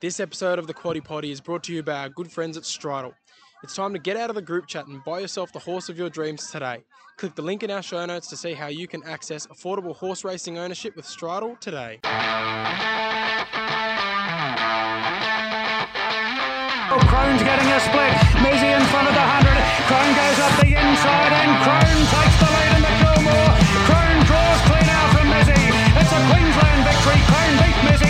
This episode of the Quaddie Poddy is brought to you by our good friends at Stridyl. It's time to get out of the group chat and buy yourself the horse of your dreams today. Click the link in our show notes to see how you can access affordable horse racing ownership with Stridyl today. Oh, Crone's getting a split. Mizzy in front of the 100. Crone goes up the inside and Crone takes the lead in the Kilmore. Crone draws clean out from Mizzy. It's a Queensland victory. Crone beat Mizzy.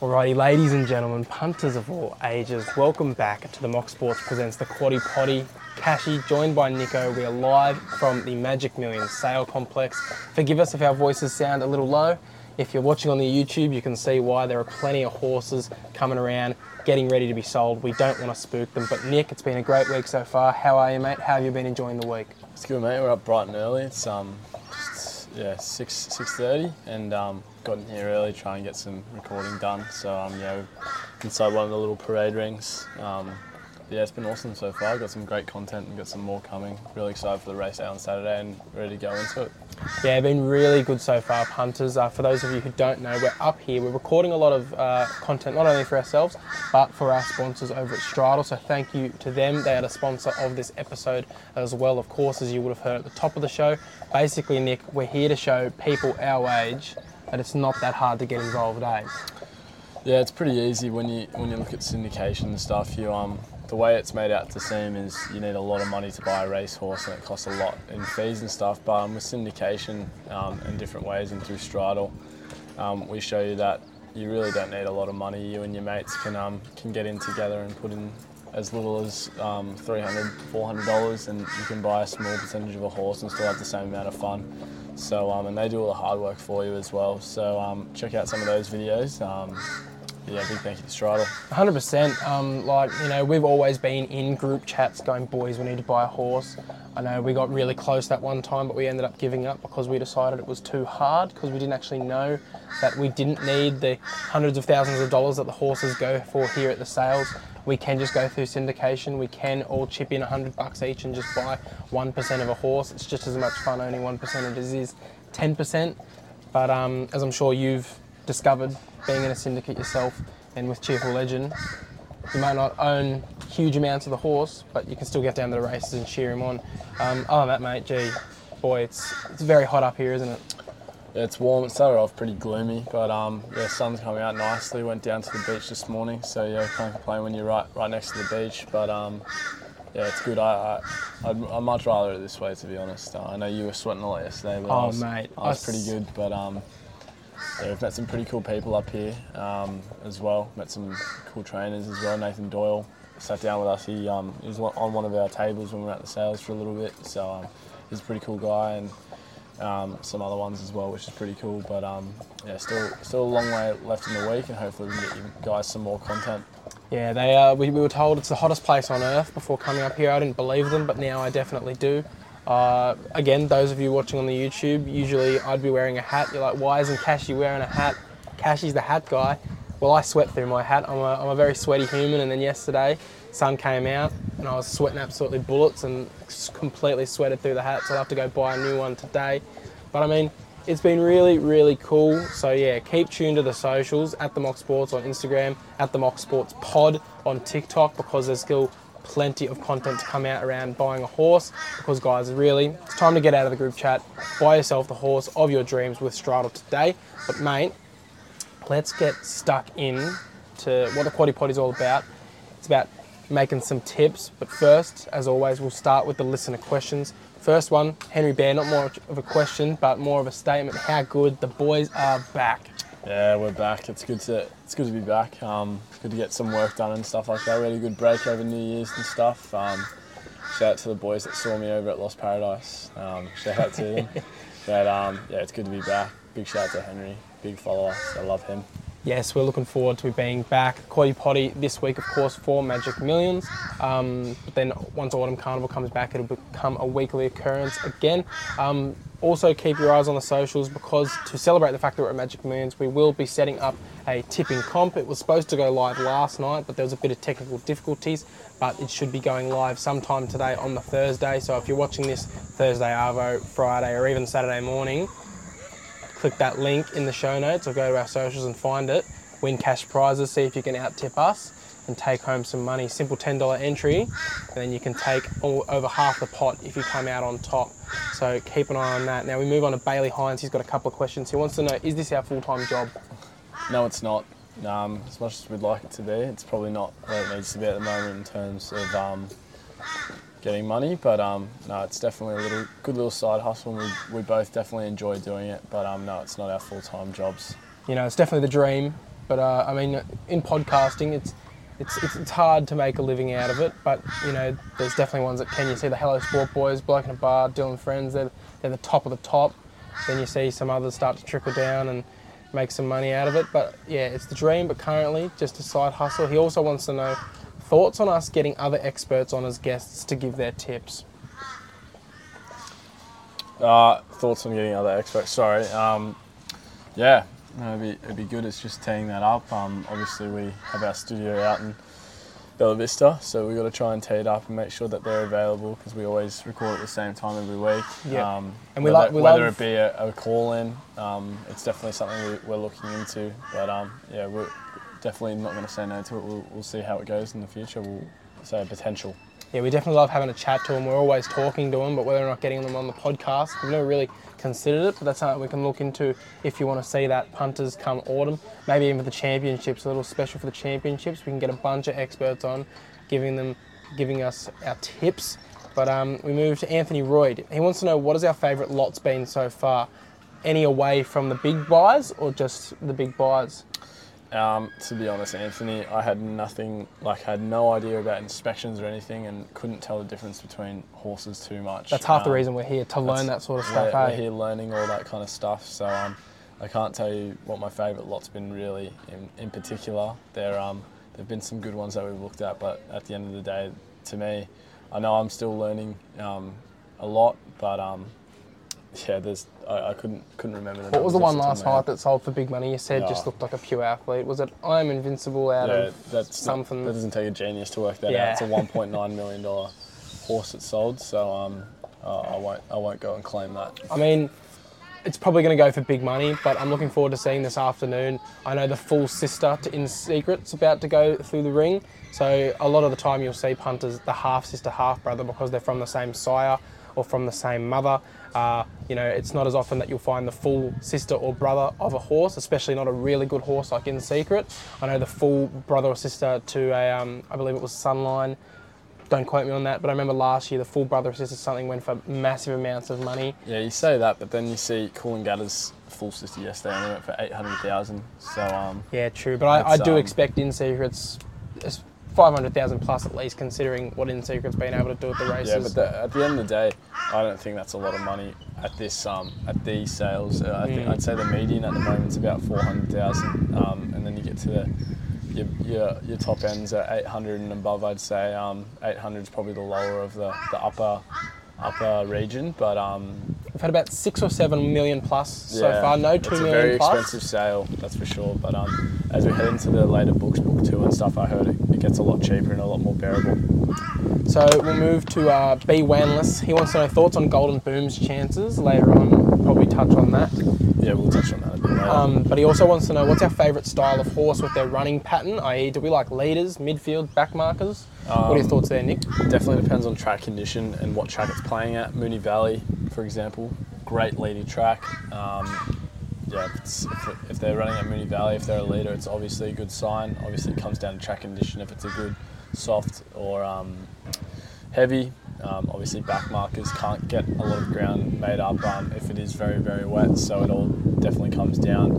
Alrighty, ladies and gentlemen, punters of all ages, welcome back to the Mock Sports presents the Quaddie Poddy. Cashy, joined by Nico, we are live from the Magic Millions Sale Complex. Forgive us if our voices sound a little low. If you're watching on the YouTube, you can see why there are plenty of horses coming around, getting ready to be sold. We don't want to spook them. But Nick, it's been a great week so far. How are you, mate? How have you been enjoying the week? It's good, mate. We're up bright and early. It's um, just yeah, six six thirty, and um, got in here early, try and get some recording done. So um, yeah, inside one of the little parade rings. Um, yeah, it's been awesome so far. Got some great content and got some more coming. Really excited for the race day on Saturday and ready to go into it. Yeah, been really good so far, punters. Uh, for those of you who don't know, we're up here. We're recording a lot of uh, content, not only for ourselves, but for our sponsors over at Stridyl. So thank you to them. They are the sponsor of this episode as well, of course, as you would have heard at the top of the show. Basically, Nick, we're here to show people our age that it's not that hard to get involved, eh? Yeah, it's pretty easy when you when you look at syndication and stuff. You um, the way it's made out to seem is you need a lot of money to buy a racehorse and it costs a lot in fees and stuff. But um, with syndication um, and different ways and through Stridyl, um, we show you that you really don't need a lot of money. You and your mates can um, can get in together and put in as little as um, $300, $400 and you can buy a small percentage of a horse and still have the same amount of fun. So, um, and they do all the hard work for you as well. So um, check out some of those videos. Um, yeah, big thank you to Stridyl. 100%. Um, like, you know, we've always been in group chats going, boys, we need to buy a horse. I know we got really close that one time, but we ended up giving up because we decided it was too hard because we didn't actually know that we didn't need the hundreds of thousands of dollars that the horses go for here at the sales. We can just go through syndication. We can all chip in 100 bucks each and just buy 1% of a horse. It's just as much fun owning 1% as it is 10%. But um, as I'm sure you've discovered being in a syndicate yourself and with Cheerful Legend, you might not own huge amounts of the horse, but you can still get down to the races and cheer him on. Um, other than that, mate, gee, boy, it's it's very hot up here, isn't it? Yeah, it's warm. It started off pretty gloomy, but um, yeah, sun's coming out nicely. Went down to the beach this morning, so yeah, can't complain when you're right right next to the beach. But um, yeah, it's good. I, I I'd, I'd much rather it this way, to be honest. Uh, I know you were sweating a lot yesterday, but I Oh, was, mate, I was I pretty s- good. But um, yeah, we've met some pretty cool people up here um, as well. Met some cool trainers as well. Nathan Doyle sat down with us. He um, he was on one of our tables when we were at the sales for a little bit. So um, he's a pretty cool guy and um, some other ones as well, which is pretty cool. But um, yeah, still still a long way left in the week, and hopefully we can get you guys some more content. Yeah, they uh, we, we were told it's the hottest place on earth before coming up here. I didn't believe them, but now I definitely do. Uh, again, those of you watching on the YouTube, usually I'd be wearing a hat. You're like, why isn't Cashy wearing a hat? Cashy's the hat guy. Well, I sweat through my hat. I'm a, I'm a very sweaty human, and then yesterday, sun came out, and I was sweating absolutely bullets and completely sweated through the hat. So I'll have to go buy a new one today. But I mean, it's been really, really cool. So yeah, keep tuned to the socials at the Mock Sports on Instagram, at the Mock Sports Pod on TikTok because there's still plenty of content to come out around buying a horse. Because guys, really, it's time to get out of the group chat, buy yourself the horse of your dreams with Stridyl today. But mate, let's get stuck in to what the Quaddie Pod is all about. It's about making some tips, but first, as always, we'll start with the listener questions. First one, Henry Bear, not more of a question, but more of a statement. How good the boys are back. Yeah, we're back. It's good to it's good to be back. Um, it's good to get some work done and stuff like that. We had a good break over New Year's and stuff. Um, shout out to the boys that saw me over at Lost Paradise. Um, shout out to them. but um, yeah, it's good to be back. Big shout out to Henry, big follower. I love him. Yes, we're looking forward to being back. Quaddie Poddy this week, of course, for Magic Millions. Um, but then once Autumn Carnival comes back, it'll become a weekly occurrence again. Um, also, keep your eyes on the socials because to celebrate the fact that we're at Magic Millions, we will be setting up a tipping comp. It was supposed to go live last night, but there was a bit of technical difficulties. But it should be going live sometime today on the Thursday. So if you're watching this Thursday, Arvo, Friday, or even Saturday morning, click that link in the show notes or go to our socials and find it. Win cash prizes, see if you can out tip us and take home some money. Simple $10 entry, and then you can take all, over half the pot if you come out on top. So keep an eye on that. Now we move on to Bailey Hines. He's got a couple of questions. He wants to know: Is this our full-time job? No, it's not. Um, as much as we'd like it to be, it's probably not where it needs to be at the moment in terms of um, getting money. But um, no, it's definitely a little good little side hustle. And we, we both definitely enjoy doing it. But um, no, it's not our full time jobs. You know, it's definitely the dream. But uh, I mean, in podcasting, it's it's, it's, it's hard to make a living out of it, but you know, there's definitely ones that can. You see the Hello Sport boys, Bloke in a Bar, Dylan Friends, they're, they're the top of the top. Then you see some others start to trickle down and make some money out of it. But yeah, it's the dream, but currently just a side hustle. He also wants to know thoughts on us getting other experts on as guests to give their tips. Uh, thoughts on getting other experts? Sorry. Um, yeah, no, it'd, be, it'd be good. It's just teeing that up. Um, obviously, we have our studio out in Bella Vista, so we've got to try and tee it up and make sure that they're available because we always record at the same time every week. Yeah. Um, And we whether, like- we whether love- it be a, a call in, um, it's definitely something we, we're looking into. But um, yeah, we're definitely not going to say no to it. We'll, we'll see how it goes in the future. We'll say potential. Yeah, we definitely love having a chat to them. We're always talking to them, but whether or not getting them on the podcast, we've never really considered it. But that's something we can look into if you want to see that punters come autumn, maybe even for the championships, a little special for the championships. We can get a bunch of experts on, giving them, giving us our tips. But um, we move to Anthony Royd. He wants to know what has our favourite lots been so far. Any away from the big buys or just the big buys? Um, to be honest, Anthony, I had nothing, like, had no idea about inspections or anything and couldn't tell the difference between horses too much. That's half the Um, reason we're here to learn that sort of stuff. We're, eh? we're here learning all that kind of stuff, so um, I can't tell you what my favourite lot's been really in, in particular. There um, there've been some good ones that we've looked at, but at the end of the day, to me, I know I'm still learning um, a lot, but um, yeah, there's I, I couldn't couldn't remember. The What was the one last the top of my night that sold for big money? You said just looked like a pure athlete. Was it I am invincible out head. of that's something? That doesn't take a genius to work that Yeah. out. It's a 1.9 million dollar horse that sold, so um, uh, I won't I won't go and claim that. I mean, it's probably going to go for big money, but I'm looking forward to seeing this afternoon. I know the full sister to In Secret's about to go through the ring, so a lot of the time you'll see punters, the half sister, half brother, because they're from the same sire or from the same mother. Uh, you know, it's not as often that you'll find the full sister or brother of a horse, especially not a really good horse like In Secret. I know the full brother or sister to a, um, I believe it was Sunline. Don't quote me on that, but I remember last year the full brother or sister something went for massive amounts of money. Yeah, you say that, but then you see Cool Coolangatta's full sister yesterday and they went for 800,000. So um, Yeah, true. But I, I do um, expect In Secrets 500,000 plus at least, considering what In Secret's been able to do at the races. yeah, but the, at the end of the day, I don't think that's a lot of money at this um, at these sales. Uh, I think Mm. I'd say the median at the moment is about 400,000, um, and then you get to the your, your, your top ends at 800 and above. I'd say um, 800 is probably the lower of the, the upper upper region, but um, We've had about six or seven million plus so far. No it's two a very plus. expensive sale, that's for sure. But um, as we head into the later books, book two and stuff, I heard it, it gets a lot cheaper and a lot more bearable. So we'll move to uh, B Wanless. He wants to know thoughts on Golden Boom's chances later on. We'll probably touch on that. Yeah, we'll touch on that a bit later. Um, but he also wants to know what's our favourite style of horse with their running pattern, i.e., do we like leaders, midfield, back markers? what are your Um, thoughts there, Nick? Definitely depends on track condition and what track it's playing at. Moonee Valley, for example, great leading track. Um, yeah, if, if, they're running at Moonee Valley, if they're a leader, it's obviously a good sign. Obviously, it comes down to track condition. If it's a good soft or um, heavy, um, obviously back markers can't get a lot of ground made up um, if it is very very wet. So it all definitely comes down.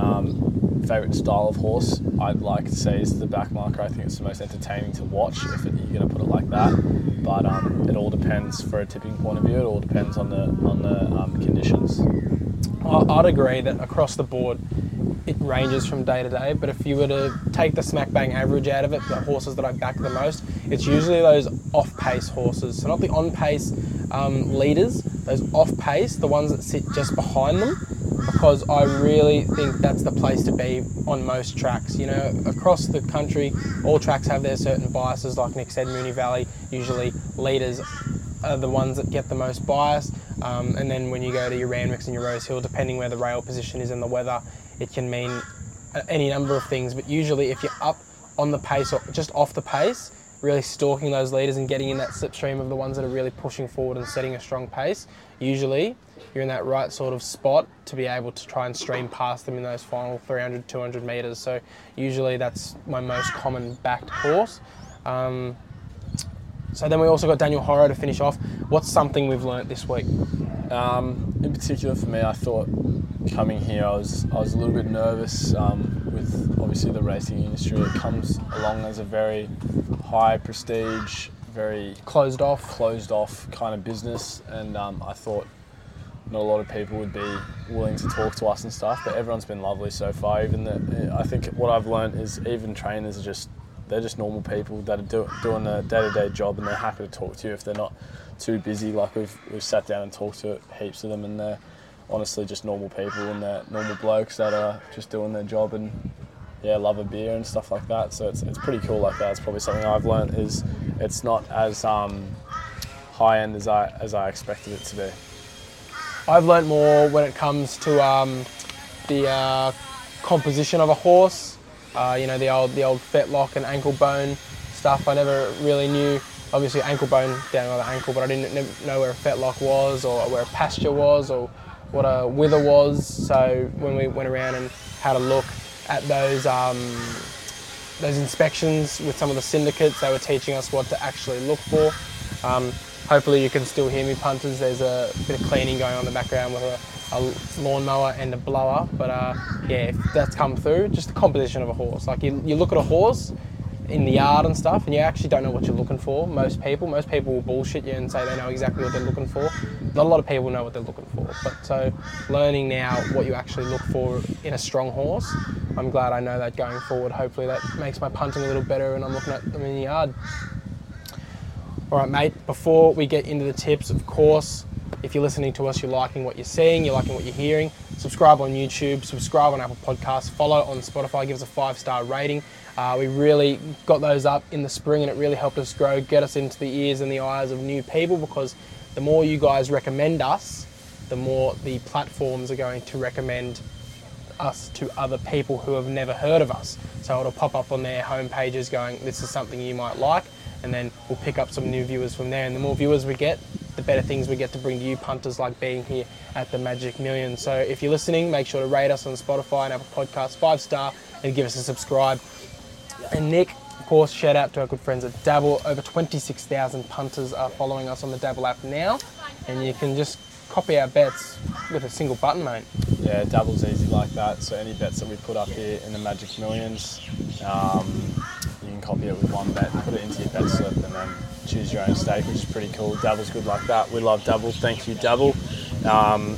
Um, favorite style of horse I'd like to say is the back marker. I think it's the most entertaining to watch if it, you're going to put it like that. But um, it all depends for a tipping point of view. It all depends on the on the um, conditions. I'd agree that across the board, it ranges from day to day. But if you were to take the smack bang average out of it, the horses that I back the most, it's usually those off pace horses. So not the on pace um, leaders, those off pace, the ones that sit just behind them. Because I really think that's the place to be on most tracks. You know, across the country, all tracks have their certain biases. Like Nick said, Moonee Valley usually leaders are the ones that get the most bias. Um, and then when you go to your Randwicks and your Rosehill, depending where the rail position is in the weather, it can mean uh, any number of things. But usually, if you're up on the pace or just off the pace, really stalking those leaders and getting in that slipstream of the ones that are really pushing forward and setting a strong pace, usually you're in that right sort of spot to be able to try and stream past them in those final 300, 200 metres. So usually that's my most common backed horse. Um, so then we also got Daniel Horro to finish off. What's something we've learnt this week? Um, in particular for me, I thought coming here, I was I was a little bit nervous um, with obviously the racing industry. It comes along as a very high prestige, very Closed off. closed off kind of business, and um, I thought not a lot of people would be willing to talk to us and stuff. But everyone's been lovely so far. Even the, I think what I've learned is even trainers are just they're just normal people that are do, doing a day to day job, and they're happy to talk to you if they're not too busy. Like we've we've sat down and talked to heaps of them, and they're honestly just normal people and they're normal blokes that are just doing their job and yeah, love a beer and stuff like that. So it's, it's pretty cool like that. It's probably something I've learned is it's not as um, high end as I as I expected it to be. I've learnt more when it comes to um, the uh, composition of a horse. Uh, you know, the old the old fetlock and ankle bone stuff. I never really knew. Obviously, ankle bone down on the ankle, but I didn't know where a fetlock was or where a pastern was or what a wither was. So when we went around and had a look at those um, those inspections with some of the syndicates, they were teaching us what to actually look for. Um, hopefully you can still hear me punters. There's a bit of cleaning going on in the background with a, a lawnmower and a blower. But uh, yeah, if that's come through, just the composition of a horse. Like you, you look at a horse in the yard and stuff, and you actually don't know what you're looking for. Most people, most people will bullshit you and say they know exactly what they're looking for. Not a lot of people know what they're looking for. But so learning now what you actually look for in a strong horse, I'm glad I know that going forward. Hopefully that makes my punting a little better, and I'm looking at them in the yard. All right, mate, before we get into the tips, of course, if you're listening to us, you're liking what you're seeing, you're liking what you're hearing, subscribe on YouTube, subscribe on Apple Podcasts, follow on Spotify, give us a five star rating. Uh, we really got those up in the spring and it really helped us grow, get us into the ears and the eyes of new people because the more you guys recommend us, the more the platforms are going to recommend us to other people who have never heard of us. So it'll pop up on their home pages going, this is something you might like, and then we'll pick up some new viewers from there. And the more viewers we get, the better things we get to bring to you punters like being here at the Magic Million. So if you're listening, make sure to rate us on Spotify and Apple Podcasts five star and give us a subscribe. And Nick, of course, shout out to our good friends at Dabble. Over 26,000 punters are following us on the Dabble app now, and you can just copy our bets with a single button, mate. Yeah, Dabble's easy like that. So any bets that we put up here in the Magic Millions, um, you can copy it with one bet, put it into your bet slip, and then choose your own stake, which is pretty cool. Dabble's good like that. We love Dabble. Thank you, Double. Um,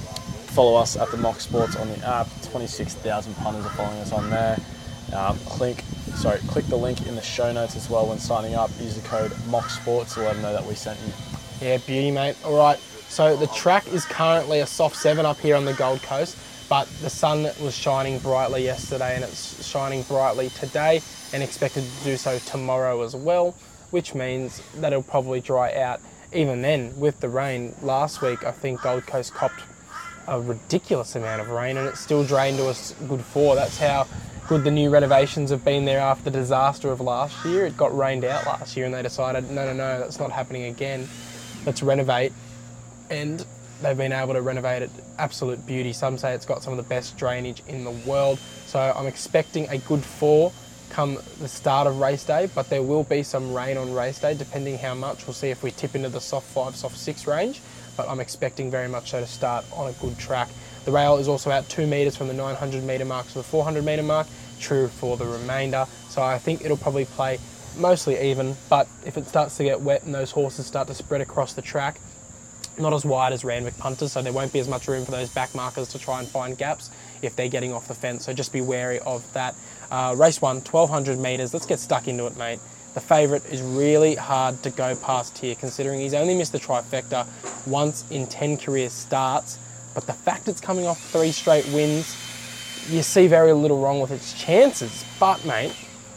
follow us at the Mock Sports on the app. 26,000 punters are following us on there. Um, click, sorry, click the link in the show notes as well when signing up. Use the code Mock Sports to let them know that we sent you. Yeah, beauty, mate. All right. So the track is currently a soft seven up here on the Gold Coast, but the sun was shining brightly yesterday and it's shining brightly today and expected to do so tomorrow as well, which means that it'll probably dry out. Even then, with the rain last week, I think Gold Coast copped a ridiculous amount of rain and it still drained to a good four. That's how good the new renovations have been there after the disaster of last year. It got rained out last year and they decided, no, no, no, that's not happening again. Let's renovate. And they've been able to renovate it absolute beauty. Some say it's got some of the best drainage in the world. So I'm expecting a good four come the start of race day, but there will be some rain on race day, depending how much. We'll see if we tip into the soft five, soft six range, but I'm expecting very much so to start on a good track. The rail is also out two metres from the 900 metre mark to the 400 metre mark, true for the remainder. So I think it'll probably play mostly even, but if it starts to get wet and those horses start to spread across the track, not as wide as Randwick punters, so there won't be as much room for those back markers to try and find gaps if they're getting off the fence. So just be wary of that. Uh, race one, 1200 metres. Let's get stuck into it, mate. The favourite is really hard to go past here, considering he's only missed the trifecta once in 10 career starts. But the fact it's coming off three straight wins, you see very little wrong with its chances. But, mate,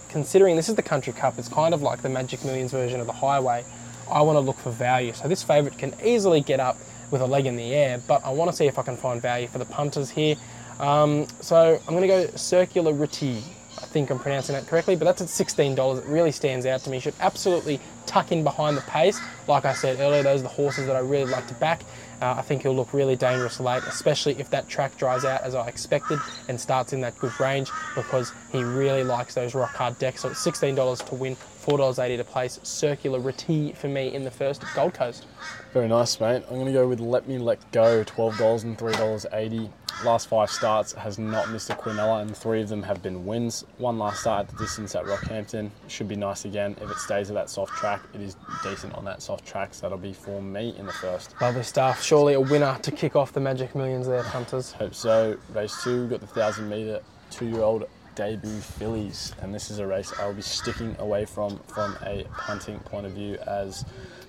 considering this is the Country Cup, it's kind of like the Magic Millions version of the Highway. I want to look for value. So this favourite can easily get up with a leg in the air, but I want to see if I can find value for the punters here. Um, so I'm going to go Circular Ritty. I think I'm pronouncing that correctly, but that's at $16. It really stands out to me. Should absolutely tuck in behind the pace. Like I said earlier, those are the horses that I really like to back. Uh, I think he'll look really dangerous late, especially if that track dries out as I expected and starts in that good range because he really likes those rock hard decks. So it's $16 to win, $4.80 to place. Circular Reti for me in the first Gold Coast. Very nice, mate. I'm going to go with Let Me Let Go, $12 and $3.80. Last five starts has not missed a Quinella, and three of them have been wins. One last start at the distance at Rockhampton should be nice again. If it stays at that soft track, it is decent on that soft track, so that'll be for me in the first. Lovely stuff. Surely a winner to kick off the Magic Millions there, punters. Hope so. Race two, got the 1,000 metre two year old debut fillies, and this is a race I'll be sticking away from from a punting point of view as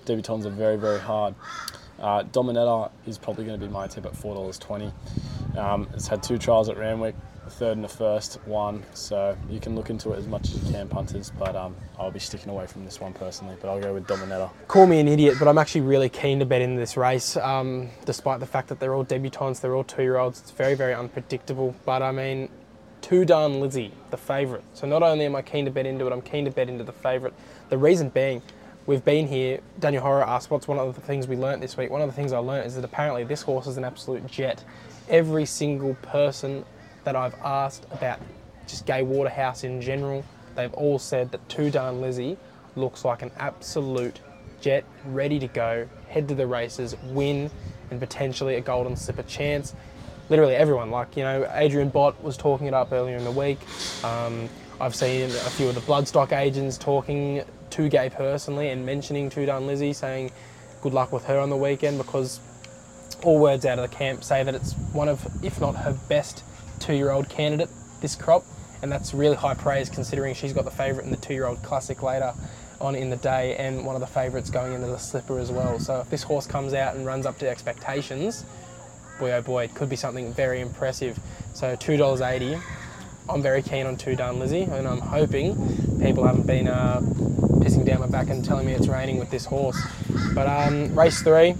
debutants are very, very hard. Uh, Dominetta is probably going to be my tip at $4.20. Um, it's had two trials at Randwick, a third and a first, one. So you can look into it as much as you can, punters. But um, I'll be sticking away from this one personally. But I'll go with Dominetta. Call me an idiot, but I'm actually really keen to bet into this race, um, despite the fact that they're all debutants, they're all two-year-olds. It's very, very unpredictable. But I mean, Two Darn Lizzie, the favourite. So not only am I keen to bet into it, I'm keen to bet into the favourite. The reason being, we've been here. Daniel Horror asked, "What's one of the things we learnt this week?" One of the things I learnt is that apparently this horse is an absolute jet. Every single person that I've asked about just Gai Waterhouse in general, they've all said that Two Darn Lizzie looks like an absolute jet, ready to go, head to the races, win, and potentially a golden slipper chance. Literally everyone, like you know, Adrian Bott was talking it up earlier in the week. Um, I've seen a few of the bloodstock agents talking to Gai personally and mentioning Two Darn Lizzie, saying good luck with her on the weekend because all words out of the camp say that it's one of, if not her best two-year-old candidate this crop, and that's really high praise considering she's got the favourite in the two-year-old classic later on in the day and one of the favourites going into the slipper as well. So if this horse comes out and runs up to expectations, boy oh boy, it could be something very impressive. So $2.80. I'm very keen on Two Darn Lizzie, and I'm hoping people haven't been uh, pissing down my back and telling me it's raining with this horse. But um, race three,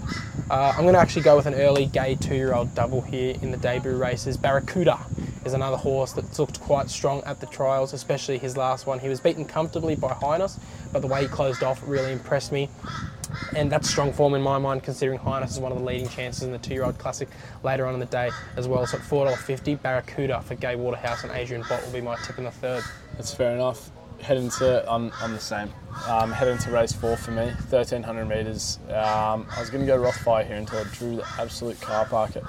uh, I'm going to actually go with an early Gai two-year-old double here in the debut races. Barracuda is another horse that's looked quite strong at the trials, especially his last one. He was beaten comfortably by Highness, but the way he closed off really impressed me. And that's strong form in my mind, considering Highness is one of the leading chances in the two-year-old classic later on in the day as well. So at $4.50, Barracuda for Gai Waterhouse and Adrian Bott will be my tip in the third. That's fair enough. Heading to, I'm, I'm the same. Um, heading to race four for me, 1300 metres. Um, I was going to go Rothfire here until I drew the absolute car park at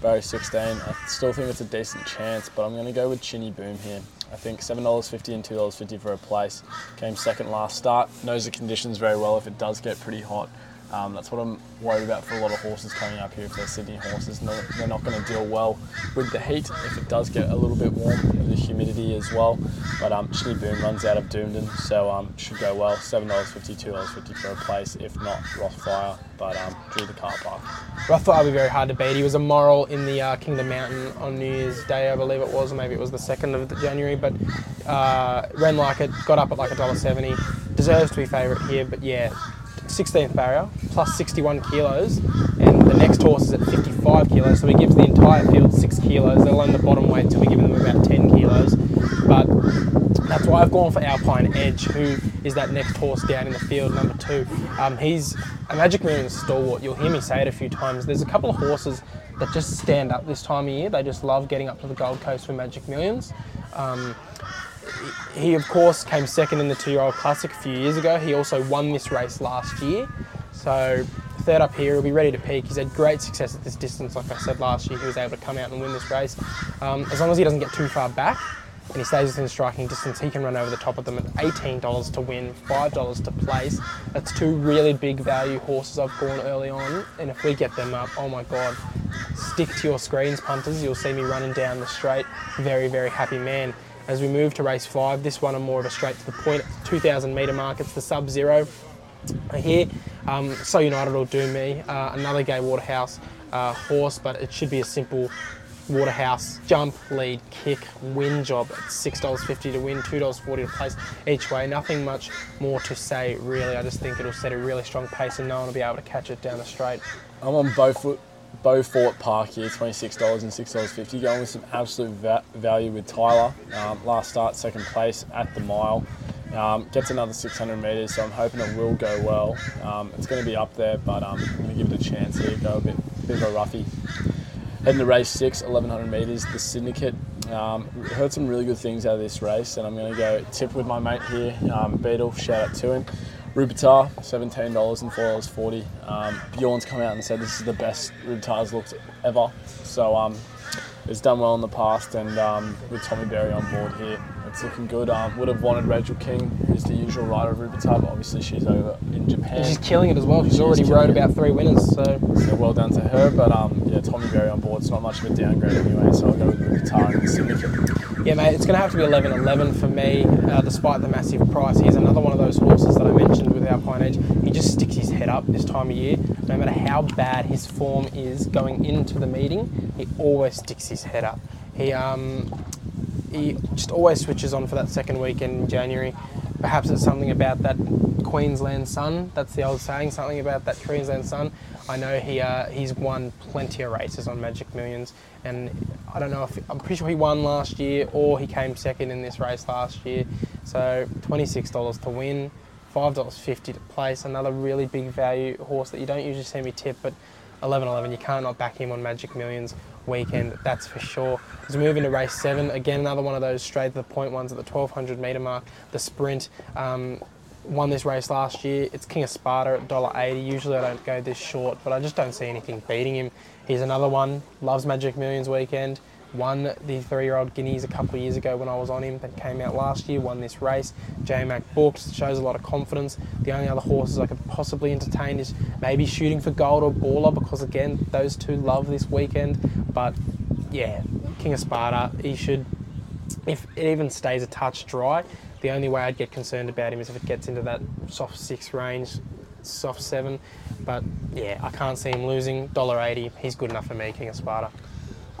Barry 16. I still think it's a decent chance, but I'm going to go with Chinny Boom here. I think $7.50 and $2.50 for a place. Came second last start. Knows the conditions very well if it does get pretty hot. Um, that's what I'm worried about for a lot of horses coming up here if they're Sydney horses. No, they're not going to deal well with the heat if it does get a little bit warm, the humidity as well. But um, Boom runs out of Doomben, so um, should go well. $7.50, $2.50 for a place, if not Rothfire, but um, drew the car park. Rothfire will be very hard to beat. He was a moral in the uh, Kingdom Mountain on New Year's Day, I believe it was, or maybe it was the 2nd of January, but uh, ran like it, got up at like $1.70. Deserves to be favourite here, but yeah, 16th barrier, plus 61 kilos, and the next horse is at 55 kilos, so he gives the entire field 6 kilos, let alone the bottom weight, so we're giving them about 10 kilos. But that's why I've gone for Alpine Edge, who is that next horse down in the field, number two. Um, he's a Magic Millions stalwart. You'll hear me say it a few times. There's a couple of horses that just stand up this time of year. They just love getting up to the Gold Coast for Magic Millions. Um, he, of course, came second in the two year old classic a few years ago. He also won this race last year. So, third up here, he'll be ready to peak. He's had great success at this distance, like I said last year. He was able to come out and win this race. Um, as long as he doesn't get too far back and he stays within striking distance, he can run over the top of them at $18 to win, $5 to place. That's two really big value horses I've gone early on. And if we get them up, oh my God, stick to your screens, punters. You'll see me running down the straight. Very, very happy man. As we move to race five, this one I'm more of a straight to the point, 2,000 metre mark. It's the sub zero here. Um, so United will do me. Uh, another Gai Waterhouse uh, horse, but it should be a simple Waterhouse, jump, lead, kick, win job at $6.50 to win, $2.40 to place each way. Nothing much more to say, really. I just think it'll set a really strong pace and no one will be able to catch it down the straight. I'm on Beaufort, Beaufort Park here, $26 and $6.50. Going with some absolute va- value with Tyler. Um, last start, second place at the mile. Um, gets another 600 metres, so I'm hoping it will go well. Um, it's going to be up there, but um, I'm going to give it a chance here, go a bit, bit of a roughie. Heading to race six, 1100 metres, the Syndicate. Um, heard some really good things out of this race, and I'm going to go tip with my mate here, um, Beetle. Shout out to him. Rubitar, $17 and $4.40. Um, Bjorn's come out and said this is the best Rubitar's looked ever. So um, it's done well in the past, and um, with Tommy Berry on board here, it's looking good. Um, would have wanted Rachel King, who's the usual rider of Rubitar, but obviously she's over in Japan. And she's killing it as well. She's She already rode about three winners, so So well done to her, but um, yeah, Tommy Berry on board. It's not much of a downgrade anyway, so I'll go with Rubitar and the Syndicate. Yeah, mate, it's going to have to be 11 11 for me, uh, despite the massive price. He's another one of those horses that I mentioned with Alpine Edge. He just sticks his head up this time of year. No matter how bad his form is going into the meeting, he always sticks his head up. He, um, he just always switches on for that second weekend in January. Perhaps it's something about that Queensland sun. That's the old saying, something about that Queensland sun. I know he uh, he's won plenty of races on Magic Millions, and I don't know if I'm pretty sure he won last year or he came second in this race last year. So twenty six dollars to win, five dollars fifty to place. Another really big value horse that you don't usually see me tip, but 11-11 you can't not back him on Magic Millions weekend. That's for sure. As we move into race seven, again another one of those straight to the point ones at the 1200 meter mark. The sprint. Um, won this race last year. It's King of Sparta at $1.80. Usually I don't go this short, but I just don't see anything beating him. He's another one, loves Magic Millions weekend. Won the three-year-old Guineas a couple of years ago when I was on him. That came out last year. Won this race. J Mac booked. Shows a lot of confidence. The only other horses I could possibly entertain is maybe shooting for gold or baller because again those two love this weekend. But yeah, King of Sparta. He should if it even stays a touch dry, the only way I'd get concerned about him is if it gets into that soft six range, soft seven. But yeah, I can't see him losing. $1.80, he's good enough for me, King of Sparta.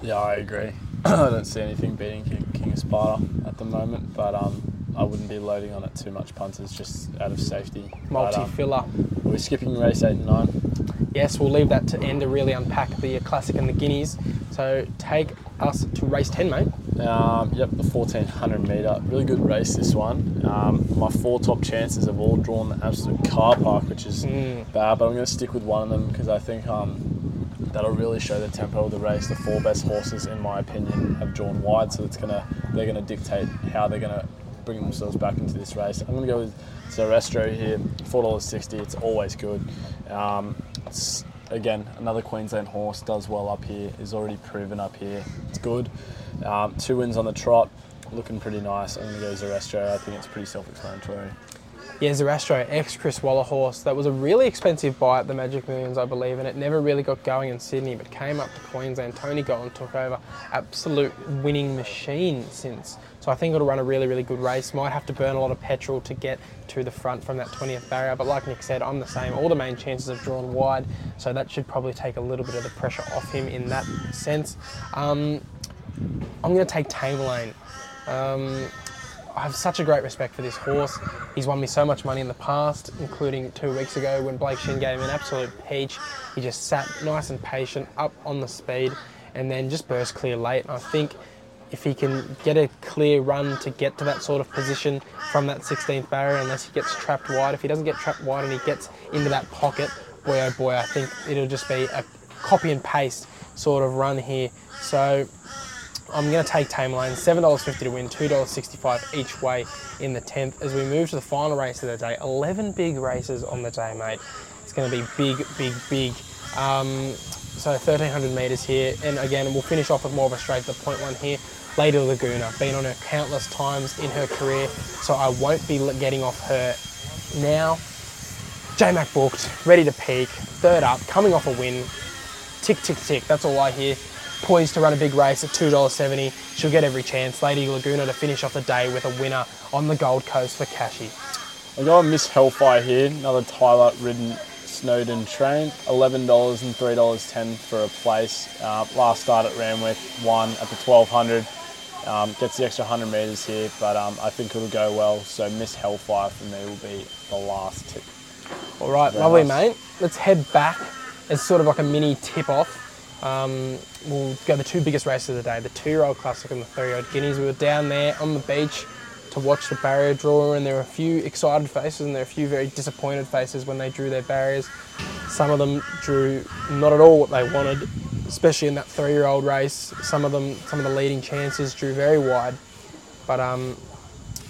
Yeah, I agree. I don't see anything beating King, King of Sparta at the moment, but um, I wouldn't be loading on it too much punters just out of safety. Multi um, filler. we're skipping race eight and nine. Yes, we'll leave that to end to really unpack the classic and the guineas. So take us to race 10, mate. Um, yep, the 1400 metre. Really good race this one. Um, my four top chances have all drawn the absolute car park, which is Mm. bad, but I'm going to stick with one of them because I think um, that'll really show the tempo of the race. The four best horses, in my opinion, have drawn wide, so it's gonna they're to dictate how they're to bring themselves back into this race. I'm to go with Zerestro here, four dollars sixty. It's always good. Um, it's, again, another Queensland horse does well up here. Is already proven up here. It's good. Um, two wins on the trot, looking pretty nice. I'm to go Zerestro. I think it's pretty self-explanatory. Yeah, Zerastro, ex Chris Waller horse. That was a really expensive buy at the Magic Millions, I believe, and it never really got going in Sydney, but came up to Queensland. Tony Gollan took over. Absolute winning machine since. So I think it'll run a really, really good race. Might have to burn a lot of petrol to get to the front from that 20th barrier, but like Nick said, I'm the same. All the main chances have drawn wide, so that should probably take a little bit of the pressure off him in that sense. Um, I'm going to take Tamerlane. Um, I have such a great respect for this horse. He's won me so much money in the past, including two weeks ago when Blake Shinn gave him an absolute peach. He just sat nice and patient up on the speed and then just burst clear late. And I think if he can get a clear run to get to that sort of position from that 16th barrier, unless he gets trapped wide, if he doesn't get trapped wide and he gets into that pocket, boy oh boy, I think it'll just be a copy and paste sort of run here. So I'm going to take Tamerlane, $7.50 to win, $2.65 each way in the 10th. As we move to the final race of the day, 11 big races on the day, mate. It's going to be big, big, big. Um, so 1,300 metres here. And again, we'll finish off with more of a straight the point one here. Lady Laguna, been on her countless times in her career, so I won't be getting off her now. J Mac booked, ready to peak, third up, coming off a win. Tick, tick, tick. That's all I hear. Poised to run a big race at $2.70. She'll get every chance. Lady Laguna to finish off the day with a winner on the Gold Coast for Cashy. I got Miss Hellfire here, another Tyler ridden Snowden Train, $11 and $3.10 for a place. Uh, last start at Randwick, won at the 1200. Um, gets the extra 100 metres here, but um, I think it'll go well. So Miss Hellfire for me will be the last tip. All right, Very lovely, nice. mate. Let's head back as sort of like a mini tip off. Um, we'll go the two biggest races of the day the two year old classic and the three year old guineas. We were down there on the beach to watch the barrier draw, and there were a few excited faces and there were a few very disappointed faces when they drew their barriers. Some of them drew not at all what they wanted, especially in that three year old race. Some of them, some of the leading chances drew very wide. But um,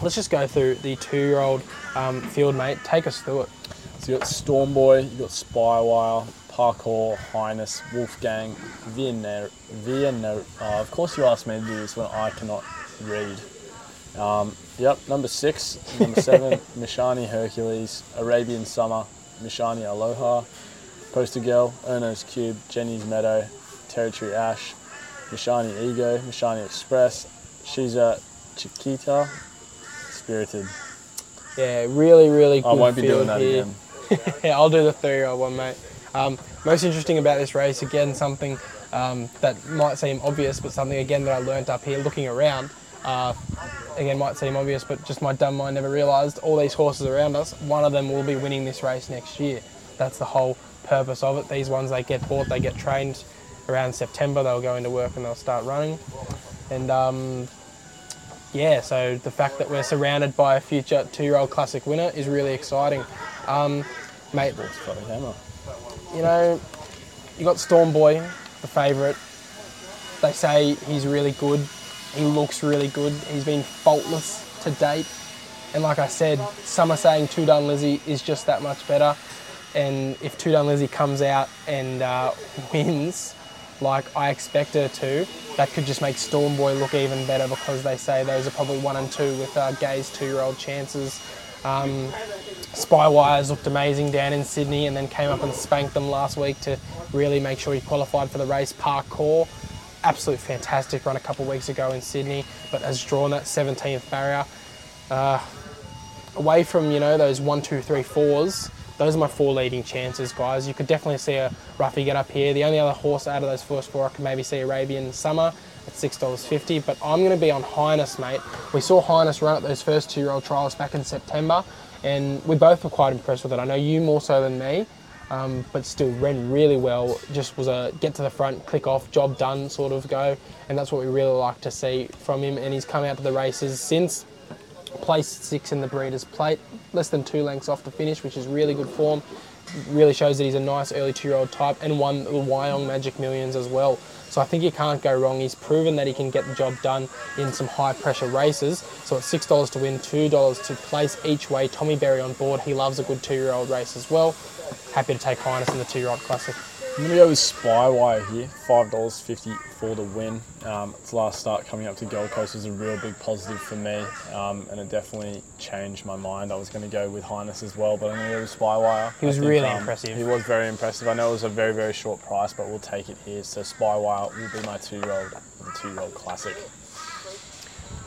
let's just go through the two year old um, field, mate. Take us through it. So you got Stormboy, you got Spywire, Parkour, Highness, Wolfgang, Vienna, Vienna. Oh, of course, you asked me to do this when I cannot read. Um, yep, number six, number seven, Mishani Hercules, Arabian Summer, Mishani Aloha, Poster Girl, Erno's Cube, Jenny's Meadow, Territory Ash, Mishani Ego, Mishani Express, Shiza Chiquita, Spirited. Yeah, really, really good I won't be doing that here. again. yeah, I'll do the three-year-old one, mate. Um, most interesting about this race, again, something um, that might seem obvious, but something again that I learnt up here looking around. Uh, again, might seem obvious, but just my dumb mind never realised all these horses around us. One of them will be winning this race next year. That's the whole purpose of it. These ones they get bought, they get trained around September. They'll go into work and they'll start running. And um, yeah, so the fact that we're surrounded by a future two-year-old classic winner is really exciting. Um, mate, Got a hammer. You know, you got Storm Boy, the favourite. They say he's really good. He looks really good. He's been faultless to date. And like I said, some are saying Two Done Lizzie is just that much better. And if Two Done Lizzie comes out and uh, wins, like I expect her to, that could just make Storm Boy look even better because they say those are probably one and two with uh, Gai's two-year-old chances. Um, Spywires looked amazing down in Sydney and then came up and spanked them last week to really make sure he qualified for the race. Parkour, absolute fantastic run a couple of weeks ago in Sydney, but has drawn that 17th barrier. Uh, away from, you know, those one, two, three, fours, those are my four leading chances, guys. You could definitely see a Ruffy get up here. The only other horse out of those first four, I could maybe see Arabian Summer at $6.50, but I'm going to be on Highness, mate. We saw Highness run at those first two year old trials back in September, and we both were quite impressed with it. I know you more so than me, um, but still ran really well. Just was a get to the front, click off, job done sort of go, and that's what we really like to see from him. And he's come out to the races since placed six in the Breeders' Plate, less than two lengths off the finish, which is really good form. Really shows that he's a nice early two-year-old type, and won the Wyong Magic Millions as well. So I think you can't go wrong. He's proven that he can get the job done in some high-pressure races. So it's six dollars to win, two dollars to place each way. Tommy Berry on board. He loves a good two-year-old race as well. Happy to take Highness in the two-year-old classic. I'm going to go with Spywire here, $5.50 for the win. Um, its last start coming up to Gold Coast was a real big positive for me, um, and it definitely changed my mind. I was going to go with Highness as well, but I'm going to go with Spywire. He was think, really um, impressive. He was very impressive. I know it was a very, very short price, but we'll take it here. So Spywire will be my two-year-old, the two-year-old classic.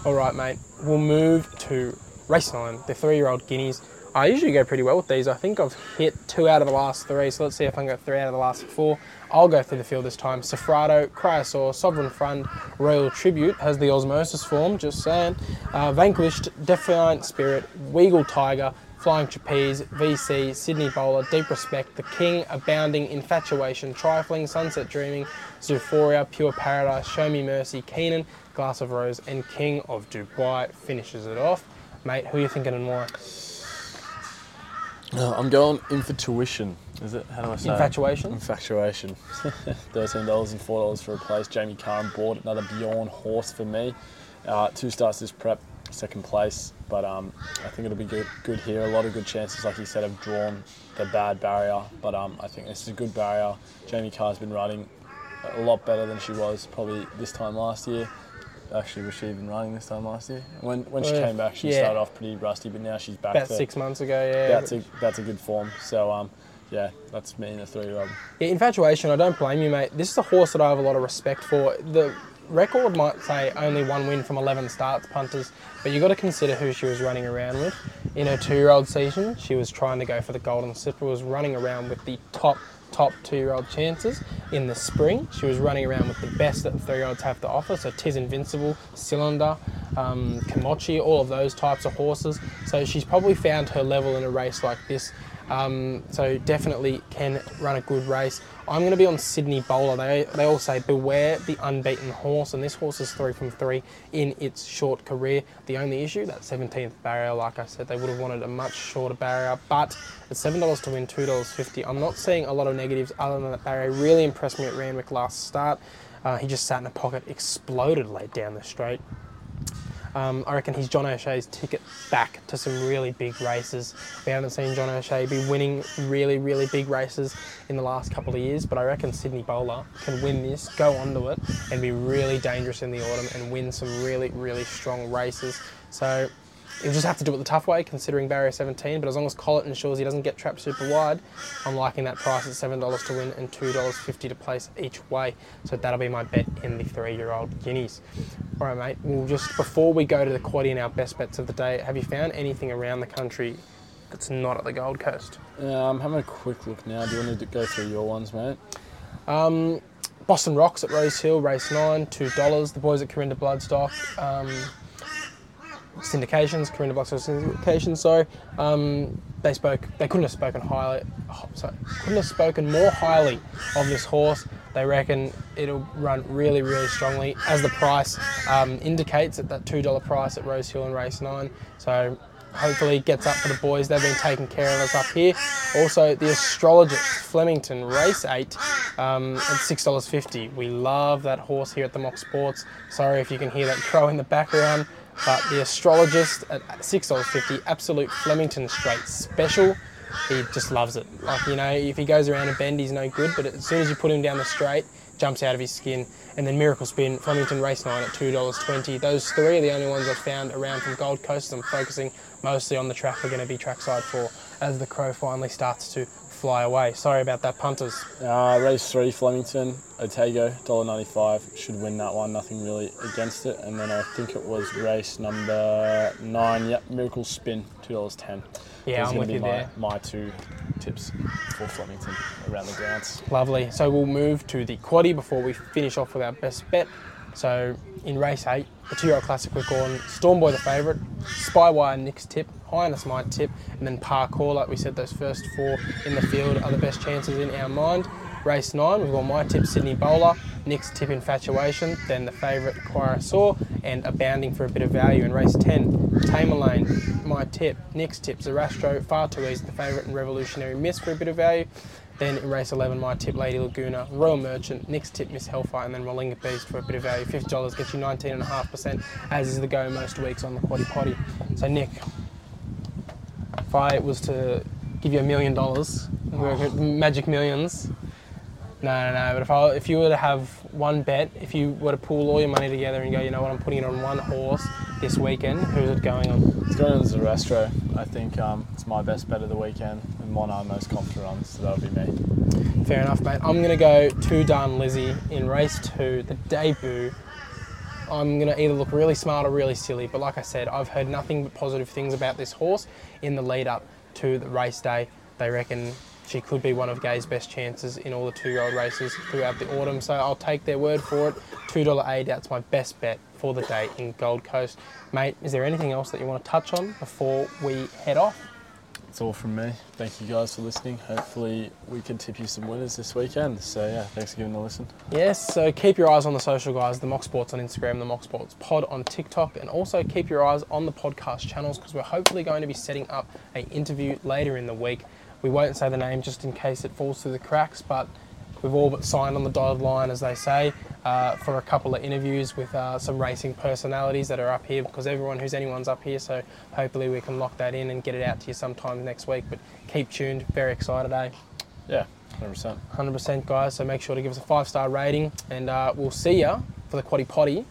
All right, mate. We'll move to race nine, the three-year-old guineas. I usually go pretty well with these. I think I've hit two out of the last three, so let's see if I can go three out of the last four. I'll go through the field this time. Safrado, Cryosaur, Sovereign Fund, Royal Tribute has the Osmosis form, just saying. Uh, Vanquished, Defiant Spirit, Weagle Tiger, Flying Trapeze, VC, Sydney Bowler, Deep Respect, The King, Abounding, Infatuation, Trifling, Sunset Dreaming, Zoophoria, Pure Paradise, Show Me Mercy, Keenan, Glass of Rose, and King of Dubai finishes it off. Mate, who are you thinking and why? Uh, I'm going Infatuition. Is it? How do I say it? Infatuation? Infatuation. Thirteen dollars and four dollars for a place. Jamie Curran bought another Bjorn horse for me. Uh, two starts this prep, second place. But um, I think it'll be good, good here. A lot of good chances, like you said, have drawn the bad barrier. But um, I think this is a good barrier. Jamie Kah's been running a lot better than she was probably this time last year. Actually, was she even running this time last year? When when she Uh, came back, she yeah. started off pretty rusty, but now she's back About to six months ago, yeah. that's a that's a good form. So um, yeah, that's me in a three-year-old. Yeah, infatuation. I don't blame you, mate. This is a horse that I have a lot of respect for. The record might say only one win from 11 starts, punters, but you've got to consider who she was running around with. In her two-year-old season, she was trying to go for the Golden Slipper, was running around with the top top two-year-old chances. In the spring, she was running around with the best that the three-year-olds have to offer. So Tiz Invincible, Cylinder, um, Kimochi, all of those types of horses. So she's probably found her level in a race like this. Um, so definitely can run a good race. I'm going to be on Sydney Bowler. They, they all say beware the unbeaten horse, and this horse is three from three in its short career. The only issue that 17th barrier, like I said, they would have wanted a much shorter barrier, but seven dollars to win, two dollars fifty. I'm not seeing a lot of negatives other than that barrier. Really impressed me at Randwick last start. Uh, he just sat in a pocket, exploded late down the straight. Um, I reckon he's John O'Shea's ticket back to some really big races. We haven't seen John O'Shea be winning really, really big races in the last couple of years, but I reckon Sydney Bowler can win this, go onto it, and be really dangerous in the autumn and win some really, really strong races. So He'll just have to do it the tough way, considering barrier 17. But as long as Collett ensures he doesn't get trapped super wide, I'm liking that price at seven dollars to win and two dollars fifty to place each way. So that'll be my bet in the three-year-old guineas. All right, mate. We'll just before we go to the quaddie and our best bets of the day, have you found anything around the country that's not at the Gold Coast? Yeah, I'm having a quick look now. Do you want me to go through your ones, mate? Um, Boston Rocks at Rosehill, race nine, two dollars. The boys at Corinda Bloodstock. Um, syndications, Corinda Bloodstock syndications. Sorry, um, they spoke. They couldn't have spoken highly. oh, sorry, couldn't have spoken more highly of this horse. They reckon it'll run really, really strongly, as the price um, indicates at that two dollar price at Rosehill and Race Nine. So hopefully it gets up for the boys. They've been taking care of us up here. Also, the astrologist Flemington Race Eight um, at six dollars fifty. We love that horse here at the Mock Sports. Sorry if you can hear that crow in the background, but the astrologist at six dollars fifty, absolute Flemington straight special. He just loves it. Like you know, if he goes around a bend, he's no good. But as soon as you put him down the straight, jumps out of his skin. And then Miracle Spin, Flemington Race 9 at $2.20. Those three are the only ones I've found around from Gold Coast. I'm focusing mostly on the track we're going to be trackside for as the crow finally starts to fly away. Sorry about that, punters. Uh, race three, Flemington, Otago, $1.95. Should win that one, nothing really against it. And then I think it was race number nine, yep, Miracle Spin, $2.10. Yeah, Those I'm are with you be my, there. My two tips for Flemington around the grounds. Lovely. So we'll move to the quaddie before we finish off with our best bet. So in race eight, the two-year-old classic we're calling Stormboy the favourite, Spywire Nick's tip, Highness my tip, and then Parkour. Like we said, those first four in the field are the best chances in our mind. Race nine, we've got my tip Sydney Bowler, Nick's tip Infatuation, then the favourite Quirasaur, and Abounding for a bit of value in race 10. Tamerlane, my tip, Nick's tip Zarastro, Far Too Easy, the favourite, and Revolutionary Miss for a bit of value. Then in race 11, my tip Lady Laguna, Royal Merchant, Nick's tip Miss Hellfire, and then Rollinga Beast for a bit of value. $50 gets you 19.5%, as is the go most weeks on the Quaddie Poddy. So, Nick, if I was to give you a million dollars, magic millions, no, no, no. But if I, if you were to have one bet, if you were to pool all your money together and go, you know what, I'm putting it on one horse this weekend, who's it going on? It's going on Zarastro. I think um, it's my best bet of the weekend and one I'm most confident on, so that'll be me. Fair enough, mate. I'm going to go to Darn Lizzie in race two, the debut. I'm going to either look really smart or really silly, but like I said, I've heard nothing but positive things about this horse in the lead up to the race day. They reckon she could be one of Gai's best chances in all the two year old races throughout the autumn, so I'll take their word for it. $2 aid out's my best bet for the day in Gold Coast. Mate, is there anything else that you want to touch on before we head off? That's all from me. Thank you guys for listening. Hopefully, we can tip you some winners this weekend. So, yeah, thanks for giving a listen. Yes, so keep your eyes on the social guys, the Mock Sports on Instagram, the Mock Sports Pod on TikTok, and also keep your eyes on the podcast channels because we're hopefully going to be setting up an interview later in the week. We won't say the name just in case it falls through the cracks, but we've all but signed on the dotted line, as they say, uh, for a couple of interviews with uh, some racing personalities that are up here because everyone who's anyone's up here. So hopefully we can lock that in and get it out to you sometime next week. But keep tuned. Very excited, eh? Yeah, 100%. 100% guys. So make sure to give us a five star rating, and uh, we'll see you for the Quaddie Poddy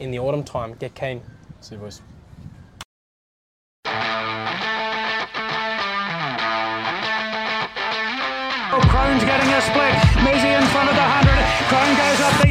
in the autumn time. Get keen. See you, boys. Getting a split. Mizzy in front of the 100. Crone goes up